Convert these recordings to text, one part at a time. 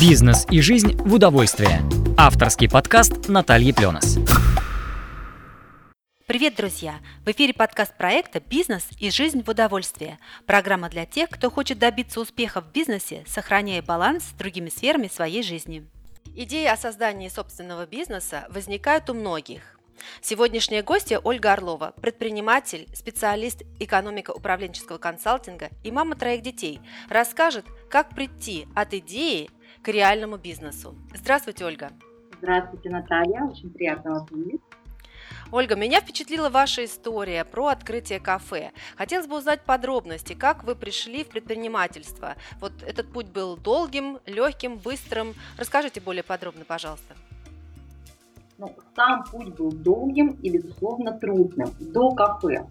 Бизнес и жизнь в удовольствие. Авторский подкаст Натальи Пленос. Привет, друзья! В эфире подкаст проекта «Бизнес и жизнь в удовольствие». Программа для тех, кто хочет добиться успеха в бизнесе, сохраняя баланс с другими сферами своей жизни. Идеи о создании собственного бизнеса возникают у многих. Сегодняшняя гостья Ольга Орлова, предприниматель, специалист экономико-управленческого консалтинга и мама троих детей, расскажет, как прийти от идеи к реальному бизнесу. Здравствуйте, Ольга. Здравствуйте, Наталья. Очень приятно вас видеть. Ольга, меня впечатлила ваша история про открытие кафе. Хотелось бы узнать подробности, как вы пришли в предпринимательство. Вот этот путь был долгим, легким, быстрым. Расскажите более подробно, пожалуйста. Ну, сам путь был долгим и, безусловно, трудным, до кафе.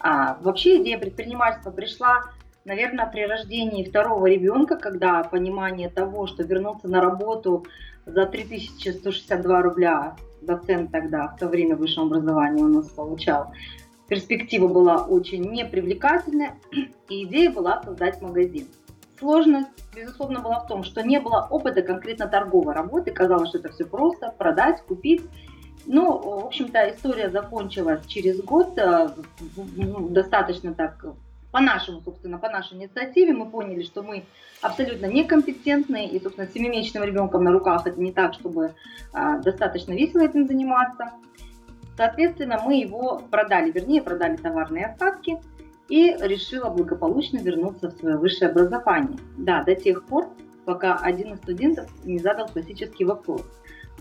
А, вообще идея предпринимательства пришла, наверное, при рождении второго ребенка, когда понимание того, что вернуться на работу за 3162 рубля доцент тогда, в то время высшее образование у нас получал, перспектива была очень непривлекательная, и идея была создать магазин. Сложность, безусловно, была в том, что не было опыта конкретно торговой работы. Казалось, что это все просто продать, купить. Но, в общем-то, история закончилась через год, э, ну, достаточно так, по нашему, собственно, по нашей инициативе. Мы поняли, что мы абсолютно некомпетентны, и, собственно, семимесячным ребенком на руках это не так, чтобы а, достаточно весело этим заниматься. Соответственно, мы его продали, вернее, продали товарные остатки – и решила благополучно вернуться в свое высшее образование. Да, до тех пор, пока один из студентов не задал классический вопрос.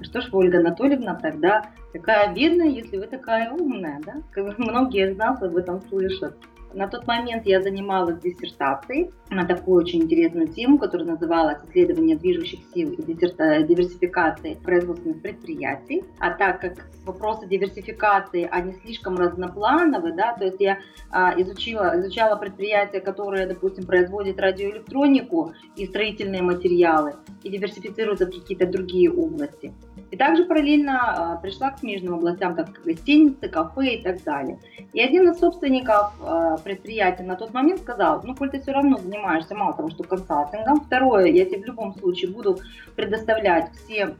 Что ж, Ольга Анатольевна, тогда такая бедная, если вы такая умная, да? Многие из нас об этом слышат. На тот момент я занималась диссертацией на такую очень интересную тему, которая называлась «Исследование движущих сил и диверсификации производственных предприятий». А так как вопросы диверсификации, они слишком разноплановые, да, то есть я а, изучила, изучала предприятия, которые, допустим, производят радиоэлектронику и строительные материалы, и диверсифицируются в какие-то другие области. И также параллельно а, пришла к смежным областям, так как гостиницы, кафе и так далее. И один из собственников а, предприятия на тот момент сказал, ну, коль ты все равно занимаешься мало того, что консалтингом, второе, я тебе в любом случае буду предоставлять все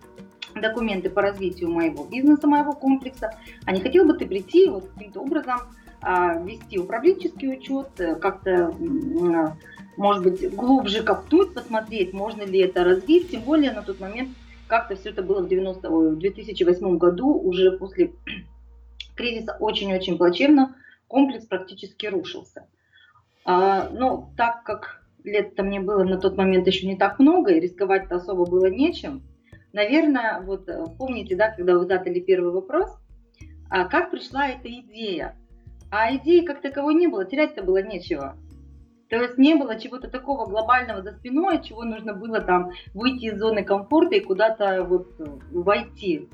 документы по развитию моего бизнеса, моего комплекса, а не хотел бы ты прийти вот каким-то образом а, вести управленческий учет, э, как-то может быть, глубже копнуть, посмотреть, можно ли это развить, тем более на тот момент как-то все это было в, 90, в 2008 году, уже после кризиса очень-очень плачевно, комплекс практически рушился. А, но так как лет-то мне было на тот момент еще не так много, и рисковать-то особо было нечем, наверное, вот э, помните, да, когда вы задали первый вопрос, а как пришла эта идея? А идеи как таковой не было, терять-то было нечего. То есть не было чего-то такого глобального за спиной, чего нужно было там выйти из зоны комфорта и куда-то вот войти.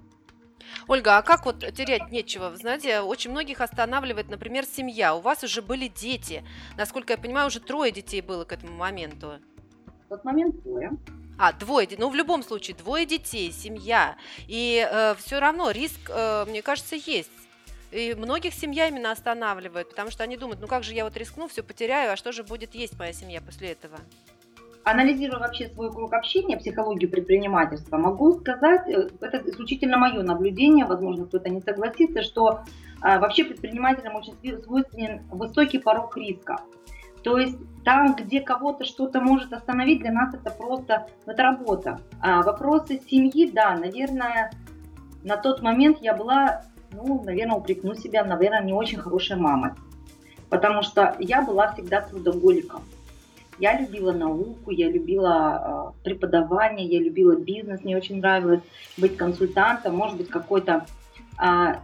Ольга, а как вот терять нечего? Вы знаете, очень многих останавливает, например, семья. У вас уже были дети. Насколько я понимаю, уже трое детей было к этому моменту. В тот момент двое. А, двое, ну в любом случае, двое детей, семья. И э, все равно риск, э, мне кажется, есть. И многих семья именно останавливает, потому что они думают, ну как же я вот рискну, все потеряю, а что же будет есть моя семья после этого? Анализируя вообще свой круг общения, психологию предпринимательства, могу сказать, э, это исключительно мое наблюдение, возможно, кто-то не согласится, что а, вообще предпринимателям очень свойственен высокий порог риска. То есть там, где кого-то что-то может остановить, для нас это просто это работа. А вопросы семьи, да, наверное, на тот момент я была ну, наверное, упрекну себя, наверное, не очень хорошей мамой. Потому что я была всегда трудоголиком. Я любила науку, я любила э, преподавание, я любила бизнес, мне очень нравилось быть консультантом, может быть, какой-то э,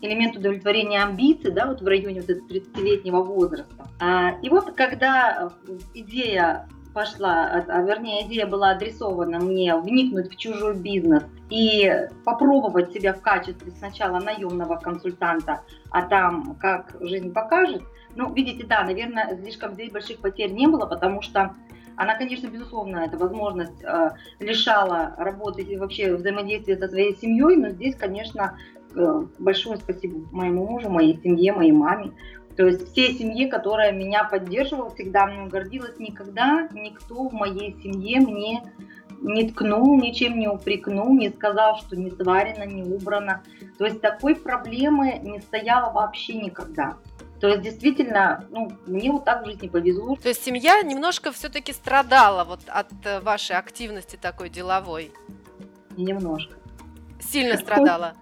элемент удовлетворения амбиций, да, вот в районе вот этого 30-летнего возраста. А, и вот когда идея пошла, а вернее идея была адресована мне вникнуть в чужой бизнес и попробовать себя в качестве сначала наемного консультанта, а там как жизнь покажет. Ну, видите, да, наверное, слишком здесь больших потерь не было, потому что она, конечно, безусловно, эта возможность э, лишала работы и вообще взаимодействия со своей семьей, но здесь, конечно, э, большое спасибо моему мужу, моей семье, моей маме, то есть всей семье, которая меня поддерживала, всегда мной гордилась, никогда никто в моей семье мне не ткнул, ничем не упрекнул, не сказал, что не сварено, не убрано. То есть такой проблемы не стояло вообще никогда. То есть действительно, ну, мне вот так в жизни повезло. То есть семья немножко все-таки страдала вот от э, вашей активности такой деловой? Немножко. Сильно страдала?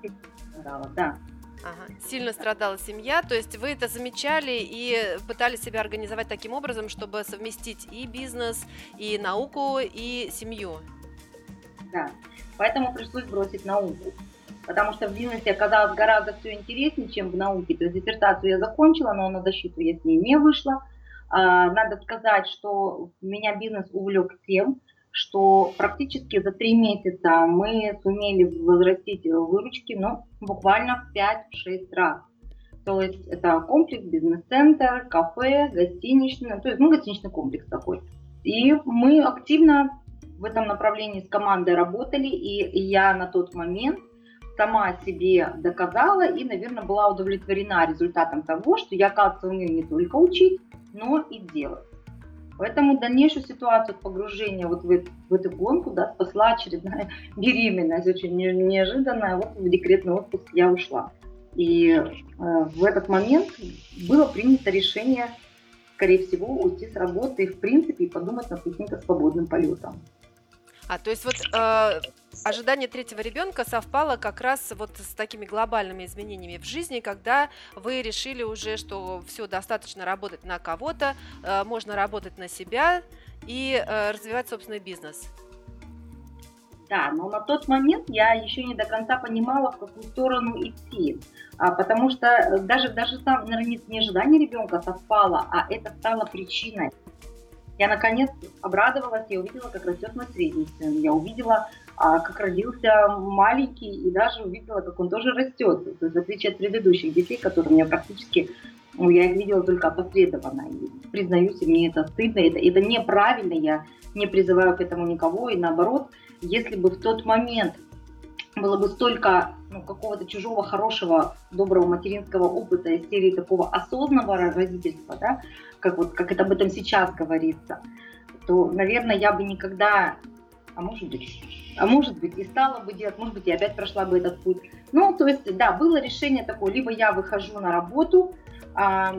Страдала, да. Ага. Сильно страдала семья, то есть вы это замечали и пытались себя организовать таким образом, чтобы совместить и бизнес, и науку, и семью. Да, поэтому пришлось бросить науку, потому что в бизнесе оказалось гораздо все интереснее, чем в науке. То есть диссертацию я закончила, но на защиту я с ней не вышла. А, надо сказать, что меня бизнес увлек тем, что практически за три месяца мы сумели возрастить выручки, ну, буквально в 5-6 раз. То есть это комплекс, бизнес-центр, кафе, гостиничный, то есть, ну, гостиничный комплекс такой. И мы активно в этом направлении с командой работали, и я на тот момент сама себе доказала и, наверное, была удовлетворена результатом того, что я, оказывается, умею не только учить, но и делать. Поэтому дальнейшую ситуацию погружения вот в, в эту гонку да, спасла очередная беременность, очень неожиданная. Вот в декретный отпуск я ушла. И э, в этот момент было принято решение, скорее всего, уйти с работы и, в принципе, подумать над каким-то свободным полетом. А, то есть вот э, ожидание третьего ребенка совпало как раз вот с такими глобальными изменениями в жизни, когда вы решили уже, что все достаточно работать на кого-то, э, можно работать на себя и э, развивать собственный бизнес. Да, но на тот момент я еще не до конца понимала, в какую сторону идти. А, потому что даже, даже сам, наверное, не ожидание ребенка совпало, а это стало причиной. Я наконец обрадовалась, я увидела, как растет мой средний сын, я увидела, а, как родился маленький, и даже увидела, как он тоже растет. То есть, в отличие от предыдущих детей, которые мне практически, ну, я их видела только опосредованно. И, признаюсь, мне это стыдно, это, это неправильно, я не призываю к этому никого, и наоборот, если бы в тот момент было бы столько ну, какого-то чужого, хорошего, доброго материнского опыта из серии такого осознанного родительства, да, как, вот, как это об этом сейчас говорится, то, наверное, я бы никогда, а может быть, а может быть, и стала бы делать, может быть, и опять прошла бы этот путь. Ну, то есть, да, было решение такое, либо я выхожу на работу, а,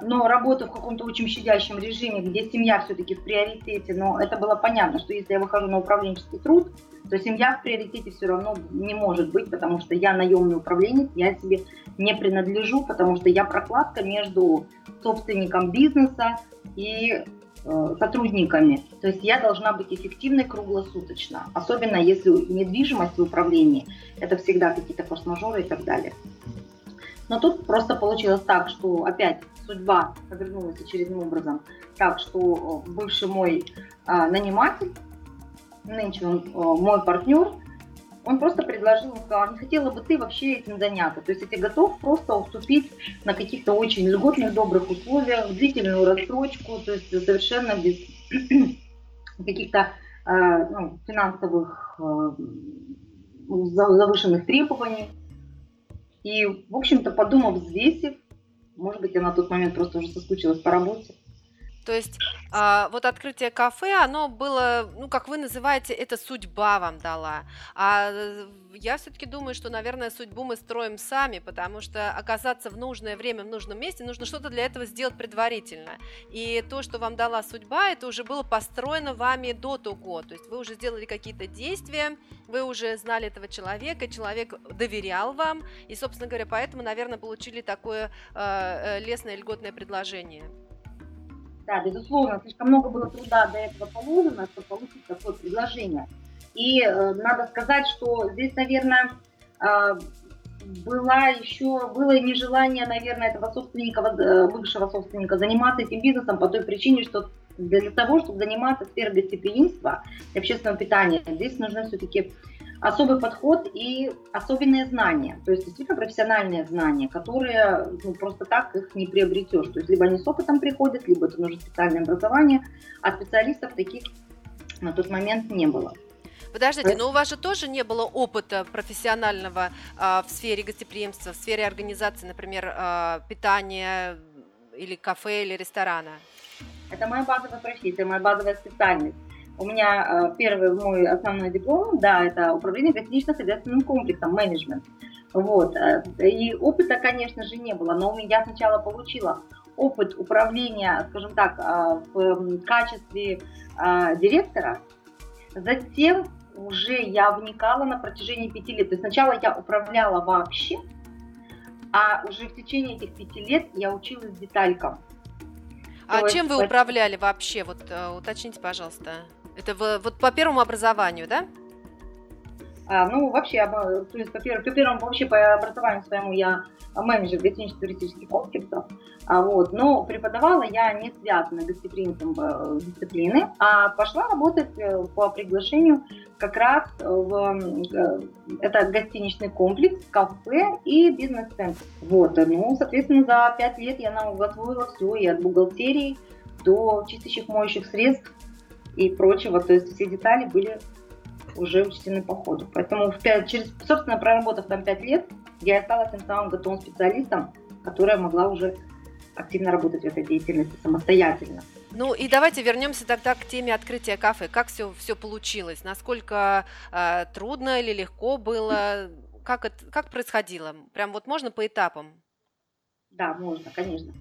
но работа в каком-то очень щадящем режиме, где семья все-таки в приоритете, но это было понятно, что если я выхожу на управленческий труд, то семья в приоритете все равно не может быть, потому что я наемный управленец, я себе не принадлежу, потому что я прокладка между собственником бизнеса и э, сотрудниками. То есть я должна быть эффективной круглосуточно, особенно если недвижимость в управлении, это всегда какие-то форс-мажоры и так далее. Но тут просто получилось так, что опять судьба повернулась очередным образом так, что э, бывший мой а, наниматель, нынче он а, мой партнер, он просто предложил, он сказал, не хотела бы ты вообще этим заняться. То есть я готов просто уступить на каких-то очень льготных, добрых условиях, длительную рассрочку, то есть совершенно без каких-то э, ну, финансовых э, завышенных требований. И, в общем-то, подумав, взвесив, может быть, я на тот момент просто уже соскучилась по работе, то есть а, вот открытие кафе, оно было, ну, как вы называете, это судьба вам дала. А э, я все-таки думаю, что, наверное, судьбу мы строим сами, потому что оказаться в нужное время, в нужном месте, нужно что-то для этого сделать предварительно. И то, что вам дала судьба, это уже было построено вами до того. То есть вы уже сделали какие-то действия, вы уже знали этого человека, человек доверял вам, и, собственно говоря, поэтому, наверное, получили такое э, э лестное льготное предложение. Да, безусловно, слишком много было труда до этого положено, чтобы получить такое предложение. И э, надо сказать, что здесь, наверное, э, была еще, было нежелание, наверное, этого собственника, э, бывшего собственника заниматься этим бизнесом по той причине, что для того, чтобы заниматься сферой гостеприимства и общественного питания, здесь нужно все-таки особый подход и особенные знания. То есть действительно профессиональные знания, которые ну, просто так их не приобретешь. То есть либо они с опытом приходят, либо это нужно специальное образование, а специалистов таких на тот момент не было. Подождите, но у вас же тоже не было опыта профессионального э, в сфере гостеприимства, в сфере организации, например, э, питания или кафе или ресторана? Это моя базовая профессия, моя базовая специальность. У меня э, первый мой основной диплом, да, это управление гостинично-хозяйственным комплексом, менеджмент. Вот. Э, и опыта, конечно же, не было, но я сначала получила опыт управления, скажем так, э, в качестве директора, затем уже я вникала на протяжении пяти лет. То есть сначала я управляла вообще, а уже в течение этих пяти лет я училась деталькам. А То чем есть, вы управляли вообще? Вот уточните, пожалуйста. Это вот по первому образованию, да? А, ну, вообще, то есть, по, первому, по первому, вообще по образованию своему я менеджер гостиничных туристических комплексов, а, вот, но преподавала я не связана гостеприимством э, дисциплины, а пошла работать э, по приглашению как раз в э, это гостиничный комплекс, кафе и бизнес-центр. Вот, ну, соответственно, за пять лет я освоила все, и от бухгалтерии до чистящих моющих средств, и прочего. То есть все детали были уже учтены по ходу. Поэтому в 5, через, собственно, проработав там 5 лет, я стала тем самым готовым специалистом, которая могла уже активно работать в этой деятельности самостоятельно. Ну и давайте вернемся тогда к теме открытия кафе. Как все, все получилось? Насколько э, трудно или легко было? Как, это, как происходило? Прям вот можно по этапам? Да, можно, конечно.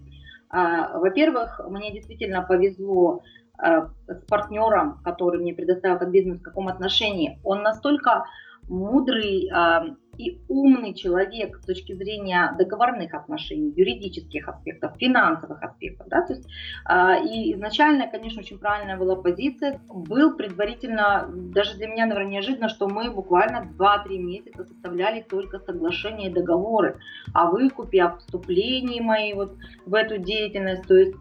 А, во-первых, мне действительно повезло с партнером, который мне предоставил как бизнес, в каком отношении, он настолько мудрый э, и умный человек с точки зрения договорных отношений, юридических аспектов, финансовых аспектов. Да? То есть, э, и изначально, конечно, очень правильная была позиция. Был предварительно, даже для меня, наверное, неожиданно, что мы буквально 2-3 месяца составляли только соглашения и договоры о выкупе, о вступлении моей вот в эту деятельность. То есть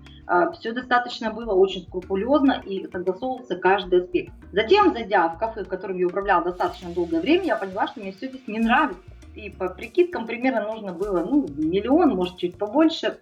все достаточно было очень скрупулезно и согласовывался каждый аспект. Затем, зайдя в кафе, в котором я управляла достаточно долгое время, я поняла, что мне все здесь не нравится. И по прикидкам примерно нужно было ну, миллион, может чуть побольше.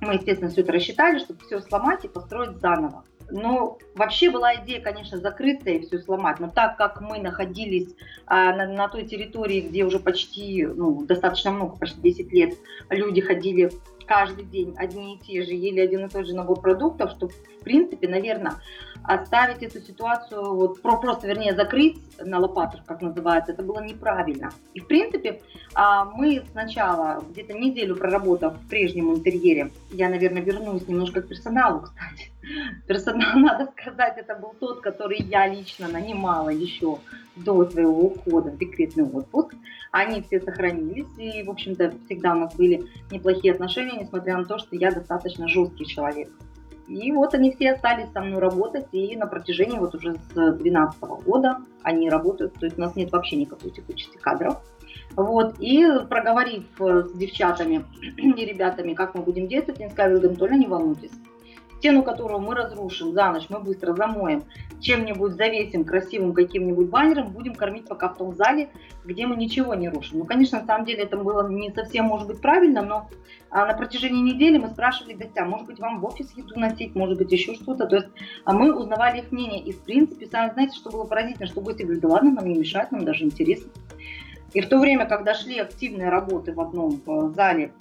Мы, естественно, все это рассчитали, чтобы все сломать и построить заново. Ну, вообще была идея, конечно, закрыться и все сломать, но так как мы находились а, на, на той территории, где уже почти, ну, достаточно много, почти 10 лет, люди ходили каждый день одни и те же, ели один и тот же набор продуктов, что, в принципе, наверное, оставить эту ситуацию, вот, просто, вернее, закрыть на лопатах, как называется, это было неправильно. И, в принципе, а, мы сначала, где-то неделю проработав в прежнем интерьере, я, наверное, вернусь немножко к персоналу, кстати. Персонал, надо сказать, это был тот, который я лично нанимала еще до своего ухода в декретный отпуск. Они все сохранились, и, в общем-то, всегда у нас были неплохие отношения, несмотря на то, что я достаточно жесткий человек. И вот они все остались со мной работать, и на протяжении вот уже с 2012 года они работают, то есть у нас нет вообще никакой текучести кадров. Вот, и проговорив с девчатами и ребятами, как мы будем действовать, они сказали, Толя, не волнуйтесь, стену которую мы разрушим за ночь, мы быстро замоем, чем-нибудь завесим красивым каким-нибудь баннером, будем кормить пока в том зале, где мы ничего не рушим. Ну, конечно, на самом деле это было не совсем, может быть, правильно, но а, на протяжении недели мы спрашивали гостям, может быть, вам в офис еду носить, может быть, еще что-то. То есть а мы узнавали их мнение. И, в принципе, сами знаете, что было поразительно, что гости говорили, да ладно, нам не мешает, нам даже интересно. И в то время, когда шли активные работы в одном в зале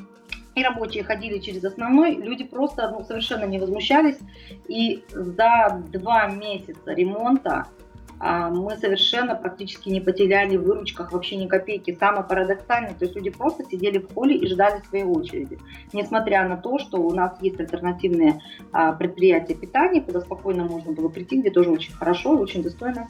и рабочие ходили через основной, люди просто ну, совершенно не возмущались. И за два месяца ремонта а, мы совершенно практически не потеряли в выручках вообще ни копейки. Самое парадоксальное, то есть люди просто сидели в холле и ждали своей очереди. Несмотря на то, что у нас есть альтернативные а, предприятия питания, куда спокойно можно было прийти, где тоже очень хорошо и очень достойно.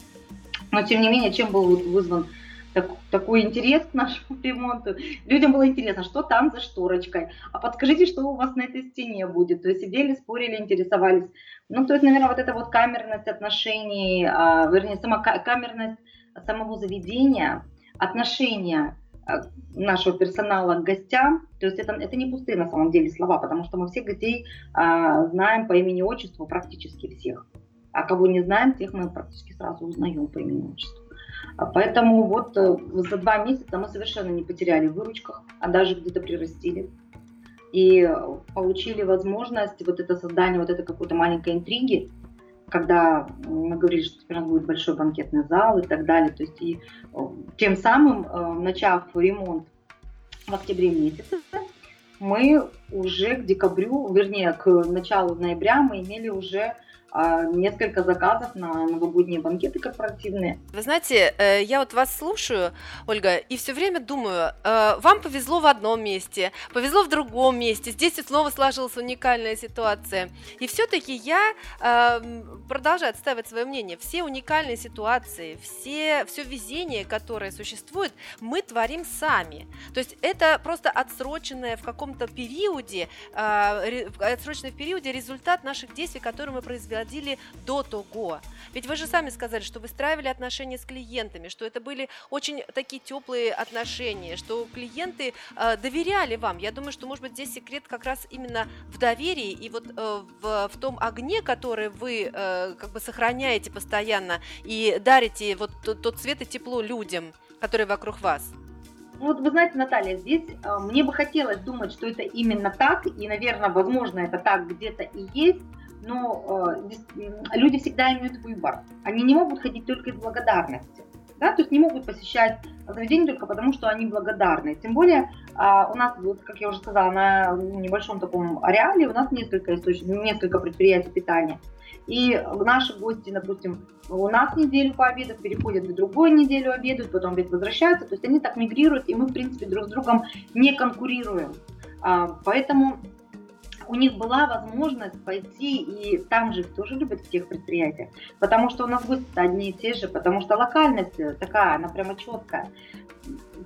Но тем не менее, чем был вызван так, такой интерес к нашему ремонту. Людям было интересно, что там за шторочкой, а подскажите, что у вас на этой стене будет. То есть сидели, спорили, интересовались. Ну, то есть, наверное, вот эта вот камерность отношений, а, вернее, сама камерность самого заведения, отношения а, нашего персонала к гостям, то есть это, это не пустые на самом деле слова, потому что мы всех гостей а, знаем по имени отчеству практически всех. А кого не знаем, тех мы практически сразу узнаем по имени отчеству. А поэтому вот э, за два месяца мы совершенно не потеряли в выручках, а даже где-то прирастили. И получили возможность вот это создание вот этой какой-то маленькой интриги, когда мы говорили, что теперь у нас будет большой банкетный зал и так далее. То есть и э, тем самым, э, начав ремонт в октябре месяце, мы уже к декабрю, вернее, к началу ноября мы имели уже а, несколько заказов на новогодние банкеты корпоративные. Вы знаете, э, я вот вас слушаю, Ольга, и все время думаю, э, вам повезло в одном месте, повезло в другом месте, здесь снова сложилась уникальная ситуация. И все-таки я эм, продолжаю отстаивать свое мнение. Все уникальные ситуации, все, все везение, которое существует, мы творим сами. То есть это просто отсроченное в каком-то периоде, э, отсроченный в периоде результат наших действий, которые мы произвели происходили до того. Ведь вы же сами сказали, что выстраивали отношения с клиентами, что это были очень такие теплые отношения, что клиенты э, доверяли вам. Я думаю, что, может быть, здесь секрет как раз именно в доверии и вот э, в, в том огне, который вы э, как бы сохраняете постоянно и дарите вот тот, тот цвет и тепло людям, которые вокруг вас. Ну, вот вы знаете, Наталья, здесь э, мне бы хотелось думать, что это именно так, и, наверное, возможно, это так где-то и есть, но э, люди всегда имеют выбор. Они не могут ходить только из благодарности. Да, то есть не могут посещать заведение только потому, что они благодарны. Тем более а, у нас, вот, как я уже сказала, на небольшом таком ареале у нас несколько источников, несколько предприятий питания. И наши гости, допустим, у нас неделю пообедают, переходят в другую неделю обедают, потом опять возвращаются. То есть они так мигрируют, и мы, в принципе, друг с другом не конкурируем. А, поэтому у них была возможность пойти, и там же тоже любят в тех предприятиях, потому что у нас гости одни и те же, потому что локальность такая, она прямо четкая.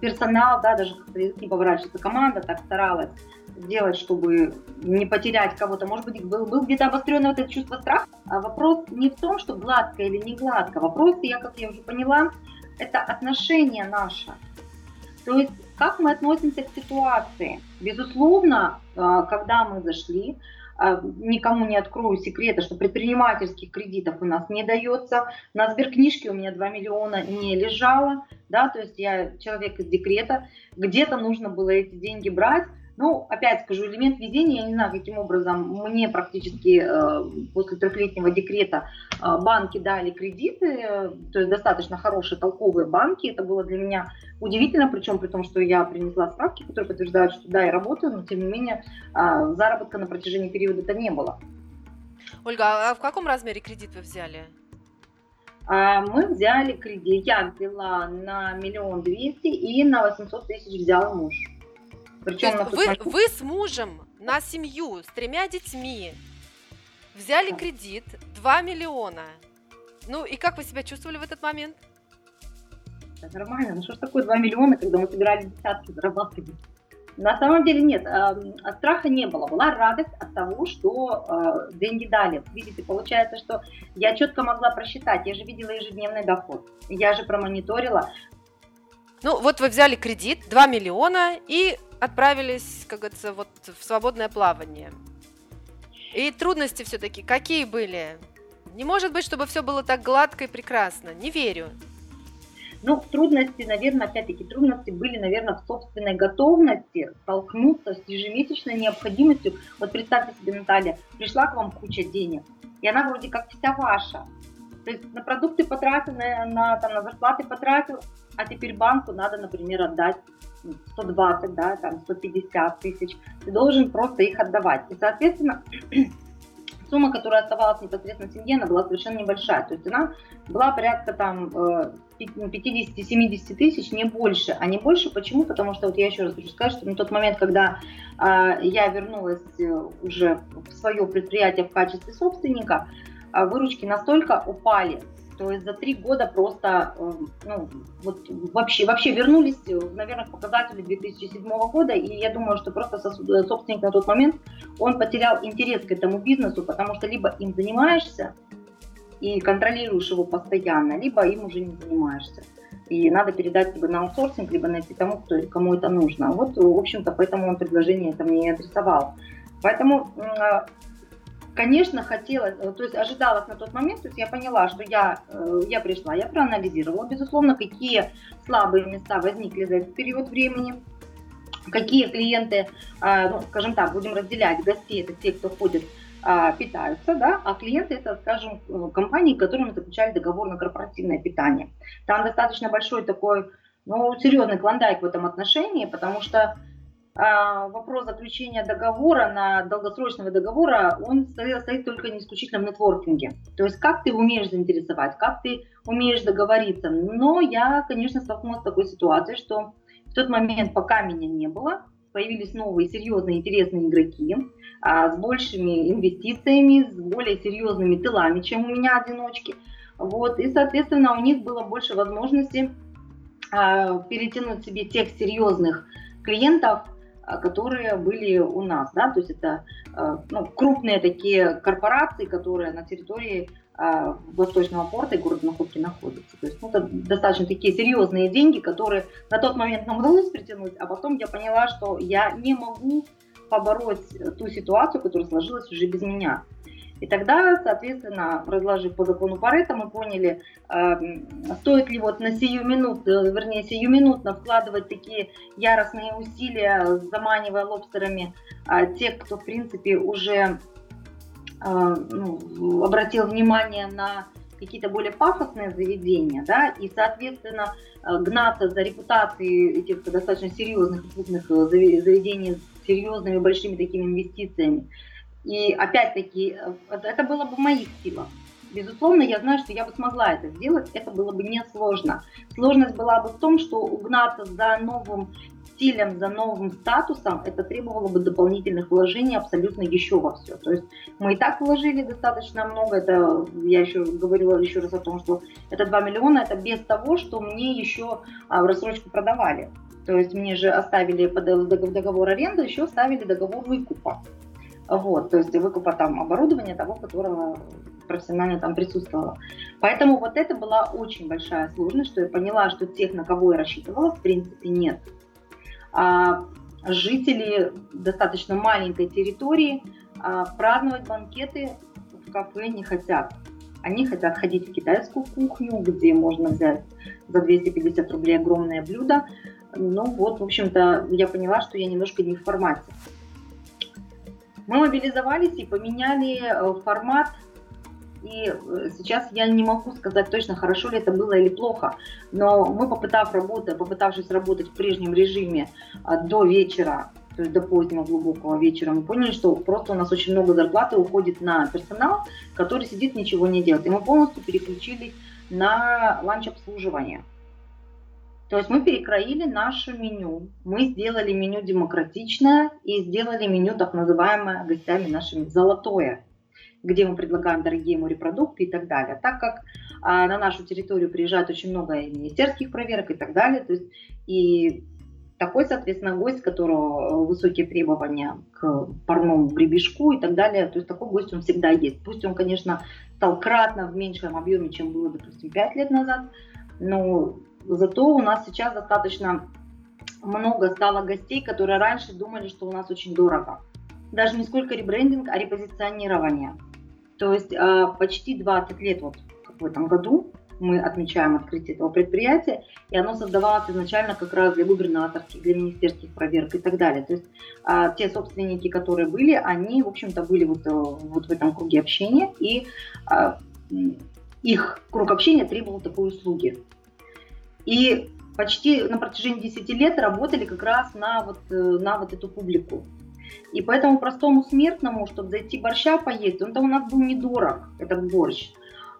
Персонал, да, даже не поворачивается, команда так старалась сделать, чтобы не потерять кого-то. Может быть, был, был где-то обостренное вот это чувство страха. А вопрос не в том, что гладко или не гладко. Вопрос, я, как я уже поняла, это отношение наше. То есть как мы относимся к ситуации? Безусловно, а, когда мы зашли, а, никому не открою секрета, что предпринимательских кредитов у нас не дается. На сберкнижке у меня 2 миллиона не лежало, да, то есть я человек из декрета, где-то нужно было эти деньги брать, ну, опять скажу, элемент везения, я не знаю, каким образом мне практически э, после трехлетнего декрета э, банки дали кредиты, э, то есть достаточно хорошие, толковые банки. Это было для меня удивительно, причем при том, что я принесла справки, которые подтверждают, что да, я работаю, но тем не менее э, заработка на протяжении периода это не было. Ольга, а в каком размере кредит вы взяли? А, мы взяли кредит, я взяла на миллион двести и на 800 тысяч взял муж. Причем вы, вы с мужем на семью с тремя детьми взяли кредит 2 миллиона. Ну и как вы себя чувствовали в этот момент? Да, нормально. Ну что ж такое 2 миллиона, когда мы собирали десятки зарабатывать? На самом деле нет, э, страха не было. Была радость от того, что э, деньги дали. Видите, получается, что я четко могла просчитать. Я же видела ежедневный доход. Я же промониторила. Ну вот вы взяли кредит 2 миллиона и отправились, как говорится, вот в свободное плавание. И трудности все-таки какие были? Не может быть, чтобы все было так гладко и прекрасно. Не верю. Ну, трудности, наверное, опять-таки, трудности были, наверное, в собственной готовности столкнуться с ежемесячной необходимостью. Вот представьте себе, Наталья, пришла к вам куча денег, и она вроде как вся ваша. То есть на продукты потратил, на, на, там, на зарплаты потратил, а теперь банку надо, например, отдать 120, да, там 150 тысяч, ты должен просто их отдавать. И, соответственно, сумма, которая оставалась непосредственно семье, она была совершенно небольшая. То есть она была порядка там 50-70 э, ну, тысяч, не больше. А не больше почему? Потому что вот я еще раз хочу сказать, что на тот момент, когда э, я вернулась э, уже в свое предприятие в качестве собственника, э, выручки настолько упали, то есть за три года просто эм, ну, вот вообще, вообще вернулись, наверное, к показателю 2007 года, и я думаю, что просто собственник на тот момент, он потерял интерес к этому бизнесу, потому что либо им занимаешься и контролируешь его постоянно, либо им уже не занимаешься. И надо передать либо на аутсорсинг, либо найти тому, кто, кому это нужно. Вот, в общем-то, поэтому он предложение это мне адресовал. Поэтому конечно, хотелось, э, то есть ожидалось на тот момент, то есть я поняла, что я, э, я пришла, я проанализировала, безусловно, какие слабые места возникли за этот период времени, какие клиенты, а, ну, скажем так, будем разделять, гостей это те, кто ходит, а, питаются, да, а клиенты это, скажем, э, компании, которыми заключали договор на корпоративное питание. Там достаточно большой такой, ну, серьезный клондайк в этом отношении, потому что вопрос заключения договора на долгосрочного договора, он стоит, только не исключительно в нетворкинге. То есть как ты умеешь заинтересовать, как ты умеешь договориться. Но я, конечно, столкнулась с такой ситуацией, что в тот момент, пока меня не было, появились новые серьезные интересные игроки а, с большими инвестициями, с более серьезными тылами, чем у меня одиночки. Вот, и, соответственно, у них было больше возможностей а, перетянуть себе тех серьезных клиентов, а, которые были у нас, да, то есть это а, ну, крупные такие корпорации, которые на территории а, Восточного порта и города Находки находятся. То есть ну, это достаточно такие серьезные деньги, которые на тот момент нам удалось притянуть, а потом я поняла, что я не могу побороть ту ситуацию, которая сложилась уже без меня. И тогда, соответственно, разложив по закону Парета, мы поняли, э, стоит ли вот на сию минуту, вернее, сиюминутно вкладывать такие яростные усилия, заманивая лобстерами э, тех, кто, в принципе, уже э, ну, обратил внимание на какие-то более пафосные заведения, да, и, соответственно, гнаться за репутацией этих достаточно серьезных крупных заведений с серьезными большими такими инвестициями, и опять-таки, э, это было бы в моих силах. Безусловно, я знаю, что я бы смогла это сделать, это было бы несложно. Сложность была бы в том, что угнаться за новым стилем, за новым статусом, это требовало бы дополнительных вложений абсолютно еще во все. То есть мы и так вложили достаточно много, это я еще говорила еще раз о том, что это 2 миллиона, это без того, что мне еще а, в рассрочку продавали. То есть мне же оставили договор аренды, еще оставили договор выкупа. Вот, то есть выкупа там оборудования того, которого профессионально там присутствовало. Поэтому вот это была очень большая сложность, что я поняла, что тех, на кого я рассчитывала, в принципе, нет. А жители достаточно маленькой территории а, праздновать банкеты в кафе не хотят. Они хотят ходить в китайскую кухню, где можно взять за 250 рублей огромное блюдо. Ну вот, в общем-то, я поняла, что я немножко не в формате. Мы мобилизовались и поменяли э, формат. И э, сейчас я не могу сказать точно, хорошо ли это было или плохо. Но мы, попытав работать, попытавшись работать в прежнем режиме а, до вечера, то есть до позднего глубокого вечера, мы поняли, что просто у нас очень много зарплаты уходит на персонал, который сидит, ничего не делает. И мы полностью переключились на ланч-обслуживание. То есть мы перекроили наше меню, мы сделали меню демократичное и сделали меню так называемое гостями нашими золотое, где мы предлагаем дорогие морепродукты и так далее. Так как а, на нашу территорию приезжает очень много министерских проверок и так далее, то есть и такой, соответственно, гость, которого высокие требования к парному гребешку и так далее, то есть такой гость он всегда есть. Пусть он, конечно, стал кратно в меньшем объеме, чем было, допустим, 5 лет назад, но Зато у нас сейчас достаточно много стало гостей, которые раньше думали, что у нас очень дорого. Даже не сколько ребрендинг, а репозиционирование. То есть э, почти 20 лет вот в этом году мы отмечаем открытие этого предприятия, и оно создавалось изначально как раз для губернаторских, для министерских проверок и так далее. То есть а, те собственники, которые были, они, в общем-то, были вот, э, вот в этом круге общения, и а, их круг общения требовал такой услуги. И почти на протяжении 10 лет работали как раз на вот, э, на вот эту публику. И поэтому простому смертному, чтобы зайти борща поесть, он-то у нас был недорог, этот борщ.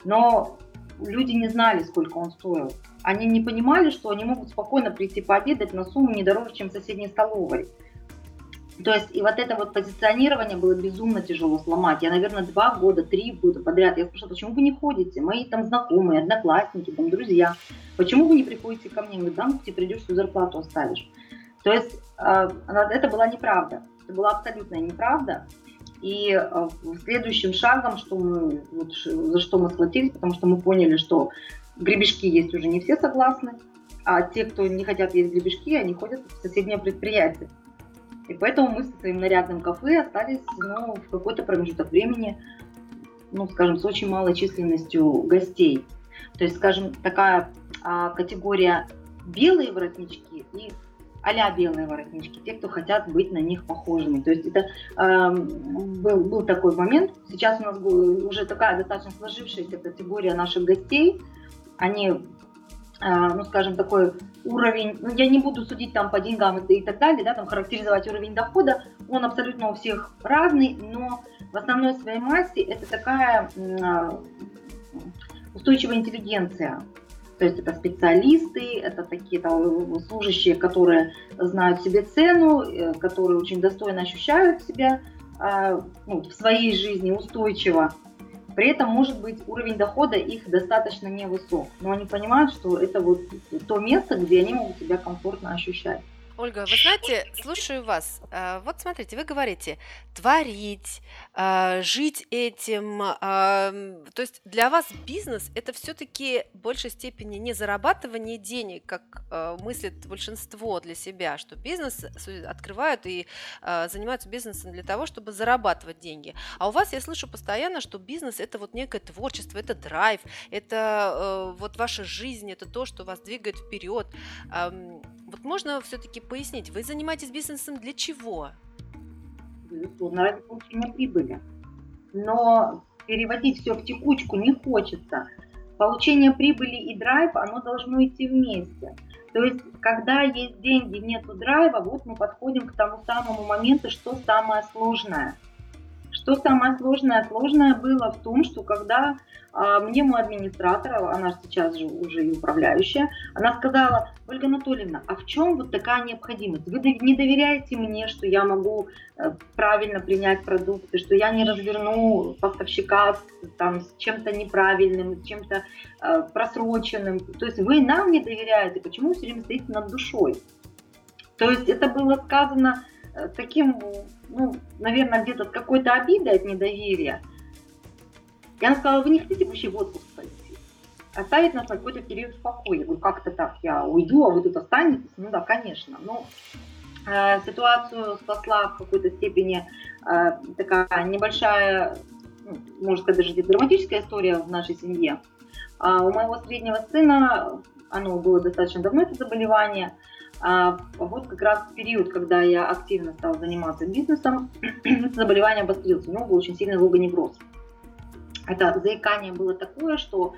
Но люди не знали, сколько он стоил. Они не понимали, что они могут спокойно прийти пообедать на сумму не дороже, чем в соседней столовой. То есть и вот это вот позиционирование было безумно тяжело сломать. Я, наверное, два года, три года подряд. Я спрашивала, почему вы не ходите? Мои там знакомые, одноклассники, там друзья. Почему вы не приходите ко мне? Говорят, да, ну ты придешь, всю зарплату оставишь. То есть э, это была неправда. Это была абсолютная неправда. И э, следующим шагом, что мы, вот, за что мы схватились, потому что мы поняли, что гребешки есть уже не все согласны, а те, кто не хотят есть гребешки, они ходят в соседнее предприятие. И поэтому мы со своим нарядным кафе остались ну, в какой-то промежуток времени, ну, скажем, с очень малой численностью гостей. То есть, скажем, такая а, категория белые воротнички и а белые воротнички, те, кто хотят быть на них похожими. То есть это э, был, был такой момент. Сейчас у нас уже такая достаточно сложившаяся категория наших гостей. Они, э, ну скажем, такой уровень, ну, я не буду судить там по деньгам и так далее, да, там характеризовать уровень дохода, он абсолютно у всех разный, но в основной своей массе это такая а, устойчивая интеллигенция. То есть это специалисты, это такие там, служащие, которые знают себе цену, э, которые очень достойно ощущают себя а, ну, в своей жизни устойчиво. При этом, может быть, уровень дохода их достаточно невысок, но они понимают, что это вот то место, где они могут себя комфортно ощущать. Ольга, вы знаете, слушаю вас. А, вот смотрите, вы говорите творить, а, жить этим. А, то есть для вас бизнес это все-таки в большей степени не зарабатывание денег, как мыслит большинство для себя, что бизнес открывают и занимаются бизнесом для того, чтобы зарабатывать деньги. А у вас я слышу постоянно, что бизнес это вот некое творчество, это драйв, это э, вот ваша жизнь, это то, что вас двигает вперед. Вот можно все-таки пояснить, вы занимаетесь бизнесом для чего? Безусловно, ради получения прибыли. Но переводить все в текучку не хочется. Получение прибыли и драйв, оно должно идти вместе. То есть, когда есть деньги, нету драйва, вот мы подходим к тому самому моменту, что самое сложное. Что самое сложное? Сложное было в том, что когда а мне мой администратор, она сейчас же уже и управляющая, она сказала, Ольга Анатольевна, а в чем вот такая необходимость? Вы не доверяете мне, что я могу э, правильно принять продукты, что я не разверну поставщика там, с чем-то неправильным, с чем-то э, просроченным. То есть вы нам не доверяете, почему все время стоите над душой? То есть это было сказано э, таким, ну, наверное, где-то с какой-то обидой от недоверия. Я сказала, вы не хотите вообще в отпуск пойти? Оставить нас на какой-то период в покое. Я говорю, как-то так, я уйду, а вы тут останетесь? Ну да, конечно. Но э, ситуацию спасла в какой-то степени э, такая небольшая, ну, можно сказать, даже драматическая история в нашей семье. А у моего среднего сына, оно было достаточно давно, это заболевание, а вот как раз в период, когда я активно стала заниматься бизнесом, заболевание обострилось. У него был очень сильный логоневроз. Это заикание было такое, что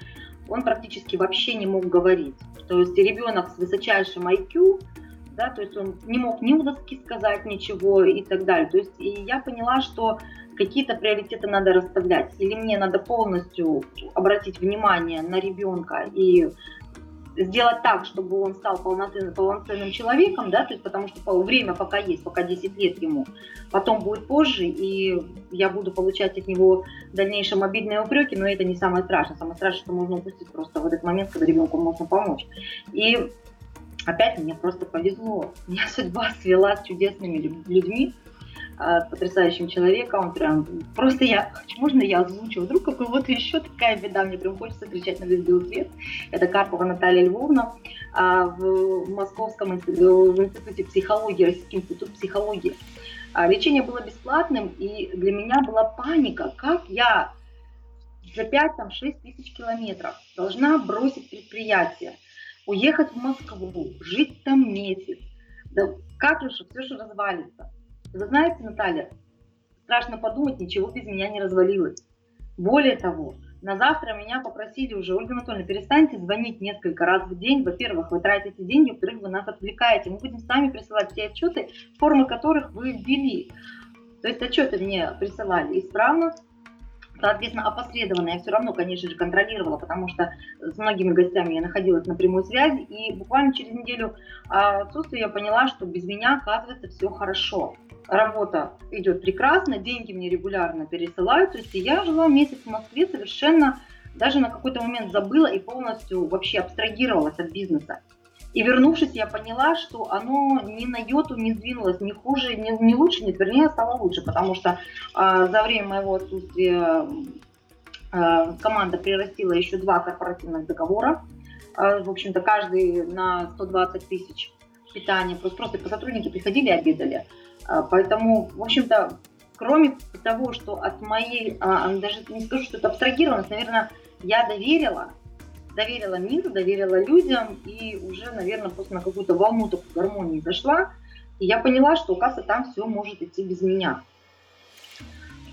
он практически вообще не мог говорить. То есть ребенок с высочайшим IQ, да, то есть он не мог ни у доски сказать ничего и так далее. То есть и я поняла, что какие-то приоритеты надо расставлять. Или мне надо полностью обратить внимание на ребенка и сделать так, чтобы он стал полноценным, полноценным человеком, да, то есть потому что время пока есть, пока 10 лет ему, потом будет позже, и я буду получать от него в дальнейшем обидные упреки, но это не самое страшное. Самое страшное, что можно упустить просто в этот момент, когда ребенку можно помочь. И опять мне просто повезло. Меня судьба свела с чудесными людьми, а, потрясающим человеком, прям просто я, можно я озвучу, вдруг у кого-то еще такая беда, мне прям хочется кричать на весь белый свет. Это Карпова Наталья Львовна а, в Московском институте психологии, Российский институт психологии. А, лечение было бесплатным, и для меня была паника, как я за 5-6 тысяч километров должна бросить предприятие, уехать в Москву, жить там месяц. Да как же все же развалится. Вы знаете, Наталья, страшно подумать, ничего без меня не развалилось. Более того, на завтра меня попросили уже, Ольга Анатольевна, перестаньте звонить несколько раз в день. Во-первых, вы тратите деньги, во-вторых, вы нас отвлекаете. Мы будем сами присылать те отчеты, формы которых вы ввели. То есть отчеты мне присылали исправно, соответственно, опосредованно я все равно, конечно же, контролировала, потому что с многими гостями я находилась на прямой связи, и буквально через неделю отсутствия я поняла, что без меня, оказывается, все хорошо работа идет прекрасно, деньги мне регулярно пересылают. То есть я жила месяц в Москве совершенно, даже на какой-то момент забыла и полностью вообще абстрагировалась от бизнеса. И вернувшись, я поняла, что оно ни на йоту не сдвинулось, ни хуже, ни, ни лучше, ни вернее стало лучше, потому что э, за время моего отсутствия э, команда прирастила еще два корпоративных договора. Э, в общем-то, каждый на 120 тысяч питания. Просто, просто сотрудники приходили и обедали. А, поэтому, в общем-то, кроме того, что от моей, а, даже не скажу, что это абстрагированность, наверное, я доверила, доверила миру, доверила людям, и уже, наверное, просто на какую-то волну такой гармонии зашла, и я поняла, что, оказывается, там все может идти без меня.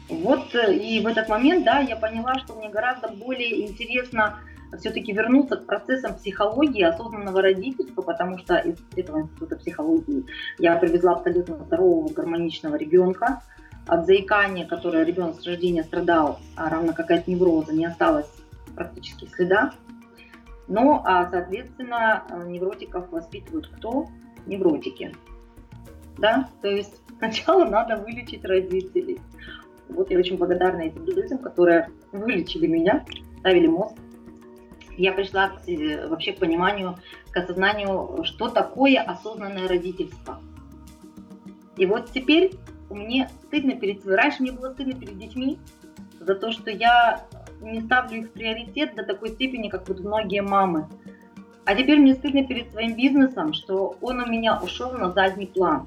Вот, э, и в этот момент, да, я поняла, что мне гораздо более интересно все-таки вернуться к процессам психологии осознанного родительства, потому что из этого института психологии я привезла абсолютно здорового гармоничного ребенка. От заикания, которое ребенок с рождения страдал, а равно как и от невроза, не осталось практически следа. Но, а, соответственно, невротиков воспитывают кто? Невротики. Да, то есть сначала надо вылечить родителей. Вот я очень благодарна этим людям, которые вылечили меня, ставили мозг. Я пришла к, вообще к пониманию, к осознанию, что такое осознанное родительство. И вот теперь мне стыдно перед... Раньше мне было стыдно перед детьми за то, что я не ставлю их в приоритет до такой степени, как вот многие мамы. А теперь мне стыдно перед своим бизнесом, что он у меня ушел на задний план.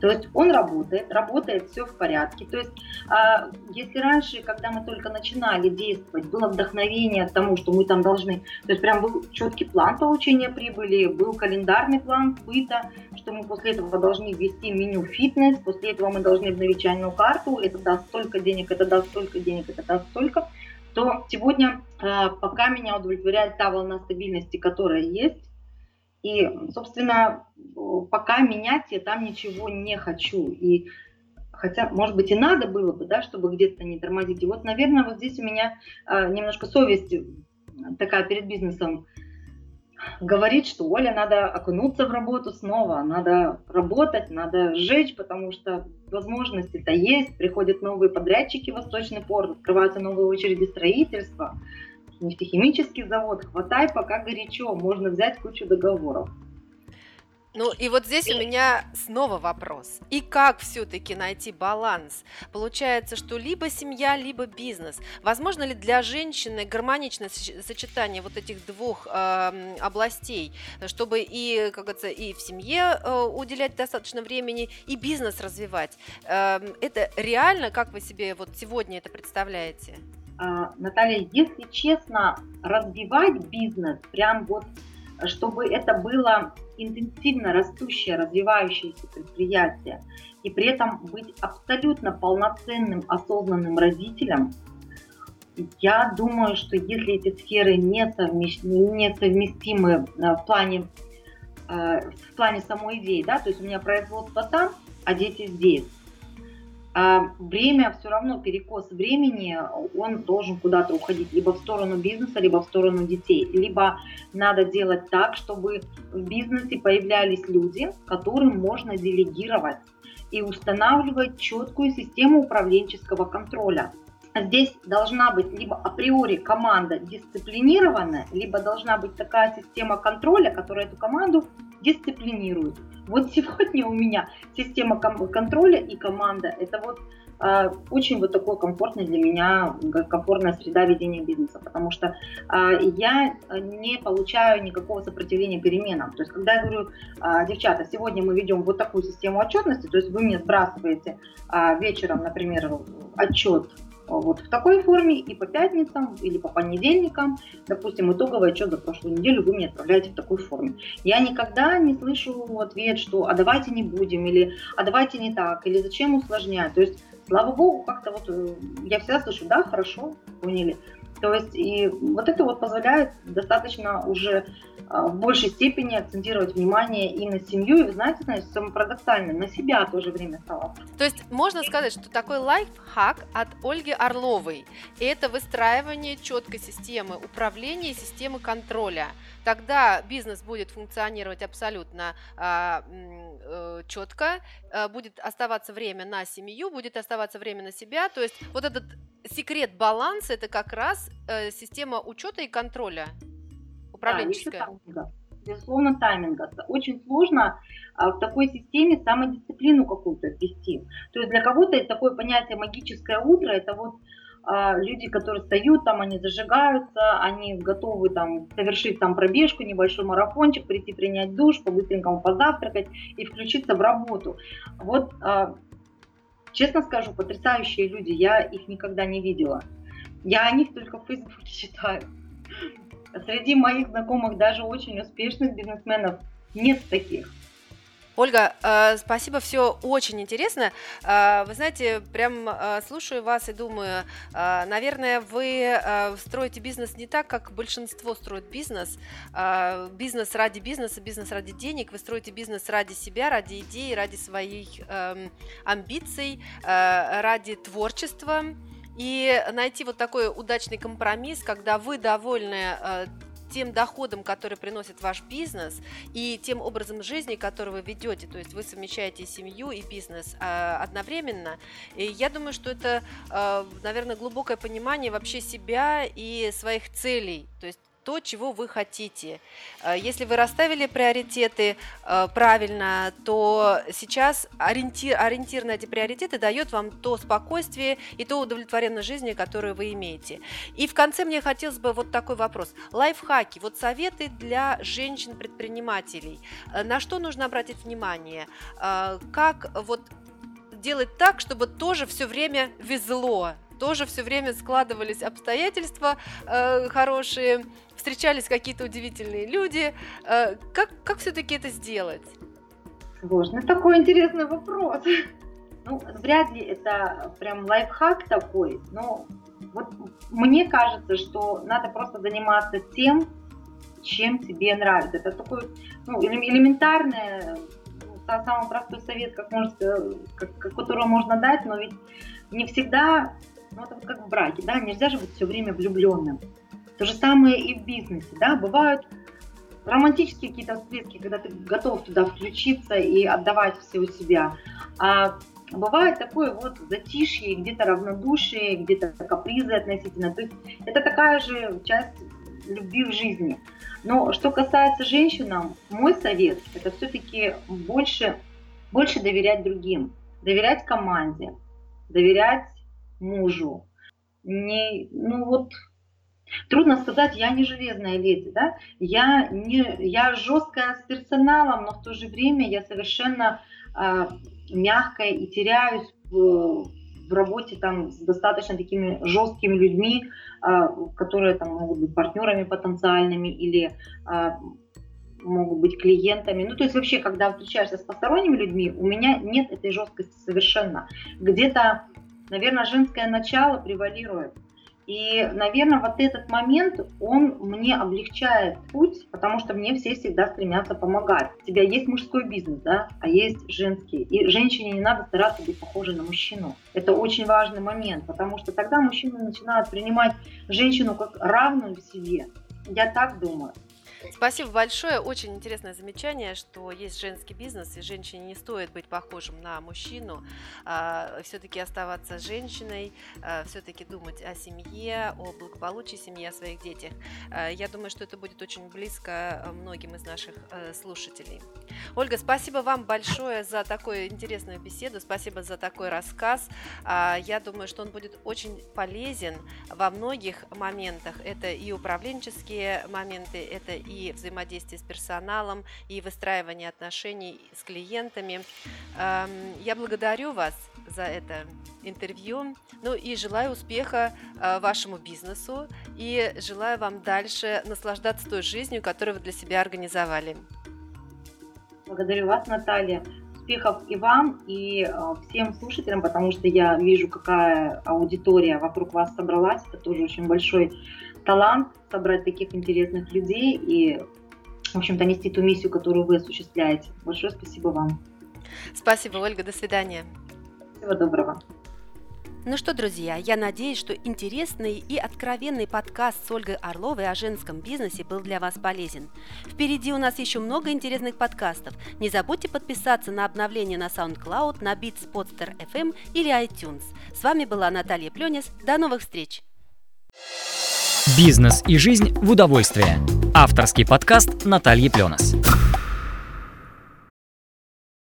То есть он работает, работает, все в порядке. То есть а, если раньше, когда мы только начинали действовать, было вдохновение к тому, что мы там должны, то есть прям был четкий план получения прибыли, был календарный план сбыта, что мы после этого должны ввести меню фитнес, после этого мы должны обновить чайную карту, это даст столько денег, это даст столько денег, это даст столько, то сегодня а, пока меня удовлетворяет та волна стабильности, которая есть, и, собственно, пока менять я там ничего не хочу. И хотя, может быть, и надо было бы, да, чтобы где-то не тормозить. И вот, наверное, вот здесь у меня э, немножко совесть такая перед бизнесом говорит, что Оля, надо окунуться в работу снова, надо работать, надо сжечь, потому что возможности-то есть, приходят новые подрядчики в Восточный порт, открываются новые очереди строительства, нефтехимический завод, хватай, пока горячо, можно взять кучу договоров. Ну и вот здесь у меня снова вопрос. И как все-таки найти баланс? Получается, что либо семья, либо бизнес. Возможно ли для женщины гармоничное сочетание вот этих двух э, областей, чтобы и, как говорится, и в семье э, уделять достаточно времени, и бизнес развивать? Э, это реально, как вы себе вот сегодня это представляете? А, Наталья, если честно, развивать бизнес, прям вот, чтобы это было интенсивно растущее, развивающееся предприятие, и при этом быть абсолютно полноценным, осознанным родителем, я думаю, что если эти сферы несовместимы э, в плане, э, в плане самой идеи, да, то есть у меня производство там, а дети здесь, время все равно, перекос времени, он должен куда-то уходить, либо в сторону бизнеса, либо в сторону детей. Либо надо делать так, чтобы в бизнесе появлялись люди, которым можно делегировать и устанавливать четкую систему управленческого контроля. Здесь должна быть либо априори команда дисциплинированная, либо должна быть такая система контроля, которая эту команду дисциплинирует. Вот сегодня у меня система контроля и команда. Это вот э, очень вот такой комфортный для меня, комфортная среда ведения бизнеса, потому что э, я не получаю никакого сопротивления переменам. То есть, когда я говорю, э, девчата, сегодня мы ведем вот такую систему отчетности, то есть вы мне сбрасываете вечером, например, отчет вот в такой форме и по пятницам или по понедельникам, допустим, итоговый отчет за прошлую неделю вы мне отправляете в такой форме. Я никогда не слышу ответ, что а давайте не будем, или а давайте не так, или зачем усложнять. То есть, слава богу, как-то вот э, я всегда слышу, да, хорошо, поняли. То есть и вот это вот позволяет достаточно уже а, в большей степени акцентировать внимание и на семью, и, вы знаете, знаете, самое на себя тоже время стало. То есть можно сказать, что такой лайфхак от Ольги Орловой – это выстраивание четкой системы управления и системы контроля. Тогда бизнес будет функционировать абсолютно а, э, четко, э, будет оставаться время на семью, будет оставаться время на себя. То есть вот этот секрет баланса – это как раз э, система учета и контроля управленческая. Да, безусловно, тайминга. Очень сложно а, в такой системе самодисциплину какую-то ввести. То есть для кого-то это такое понятие магическое утро, это вот люди, которые встают, там они зажигаются, они готовы там совершить там пробежку, небольшой марафончик, прийти принять душ, по-быстренькому позавтракать и включиться в работу. Вот, а, честно скажу, потрясающие люди, я их никогда не видела. Я о них только в Фейсбуке читаю. Среди моих знакомых даже очень успешных бизнесменов нет таких. Ольга, э, спасибо, все очень интересно. Э, вы знаете, прям э, слушаю вас и думаю, наверное, вы строите бизнес не так, как большинство строит бизнес. Бизнес ради бизнеса, бизнес ради денег. Вы строите бизнес ради себя, ради идеи, ради своих эм, амбиций, ради творчества. И найти вот такой удачный компромисс, когда вы довольны тем доходом, который приносит ваш бизнес, и тем образом жизни, который вы ведете. То есть вы совмещаете семью и бизнес а, одновременно. И я думаю, что это, а, наверное, глубокое понимание вообще себя и своих целей. То есть то, чего вы хотите. Э, если вы расставили приоритеты э, правильно, то сейчас ориентир, ориентир на эти приоритеты дает вам то спокойствие и то удовлетворенность жизни, которое вы имеете. И в конце мне хотелось бы вот такой вопрос. Лайфхаки, вот советы для женщин-предпринимателей. Э, на что нужно обратить внимание? Как вот делать так, чтобы тоже все время везло, тоже все время складывались обстоятельства э, хорошие, встречались какие-то удивительные люди. Э, как, как все-таки это сделать? Сложный такой интересный вопрос. Ну, вряд ли это прям лайфхак такой, но вот мне кажется, что надо просто заниматься тем, чем тебе нравится. Это такой ну, элементарный, ну, самый простой совет, как может, как, которого можно дать, но ведь не всегда, ну это вот как в браке, да, нельзя же быть все время влюбленным. То же самое и в бизнесе, да, бывают романтические какие-то всплески, когда ты готов туда включиться и отдавать все у себя. А бывает такое вот затишье, где-то равнодушие, где-то капризы относительно. То есть это такая же часть любви в жизни. Но что касается женщинам, мой совет – это все-таки больше, больше доверять другим, доверять команде, доверять мужу. Не, ну вот Трудно сказать, я не железная леди, да? я, не, я жесткая с персоналом, но в то же время я совершенно э, мягкая и теряюсь в, работе там, с достаточно такими жесткими людьми, э, которые там, могут быть партнерами потенциальными или э, могут быть клиентами. Ну, то есть вообще, когда встречаешься с посторонними людьми, у меня нет этой жесткости совершенно. Где-то, наверное, женское начало превалирует. И, наверное, вот этот момент, он мне облегчает путь, потому что мне все всегда стремятся помогать. У тебя есть мужской бизнес, да, а есть женский. И женщине не надо стараться быть похожей на мужчину. Это очень важный момент, потому что тогда мужчины начинают принимать женщину как равную в себе. Я так думаю. Спасибо большое. Очень интересное замечание, что есть женский бизнес, и женщине не стоит быть похожим на мужчину, а, все-таки оставаться женщиной, а, все-таки думать о семье, о благополучии семьи, о своих детях. А, я думаю, что это будет очень близко многим из наших э, слушателей. Ольга, спасибо вам большое за такую интересную беседу, спасибо за такой рассказ. Я думаю, что он будет очень полезен во многих моментах. Это и управленческие моменты, это и взаимодействие с персоналом, и выстраивание отношений с клиентами. Я благодарю вас за это интервью. Ну и желаю успеха э, вашему бизнесу и желаю вам дальше наслаждаться той жизнью, которую вы для себя организовали. Благодарю вас, Наталья. Успехов и вам, и э, всем слушателям, потому что я вижу, какая аудитория вокруг вас собралась. Это тоже очень большой талант собрать таких интересных людей и, в общем-то, нести ту миссию, которую вы осуществляете. Большое спасибо вам. Спасибо, Ольга. До свидания. Всего доброго. Ну что, друзья, я надеюсь, что интересный и откровенный подкаст с Ольгой Орловой о женском бизнесе был для вас полезен. Впереди у нас еще много интересных подкастов. Не забудьте подписаться на обновление на SoundCloud, на BeatSpotster FM или iTunes. С вами была Наталья Пленис. До новых встреч! Бизнес и жизнь в удовольствие. Авторский подкаст Натальи Пленос.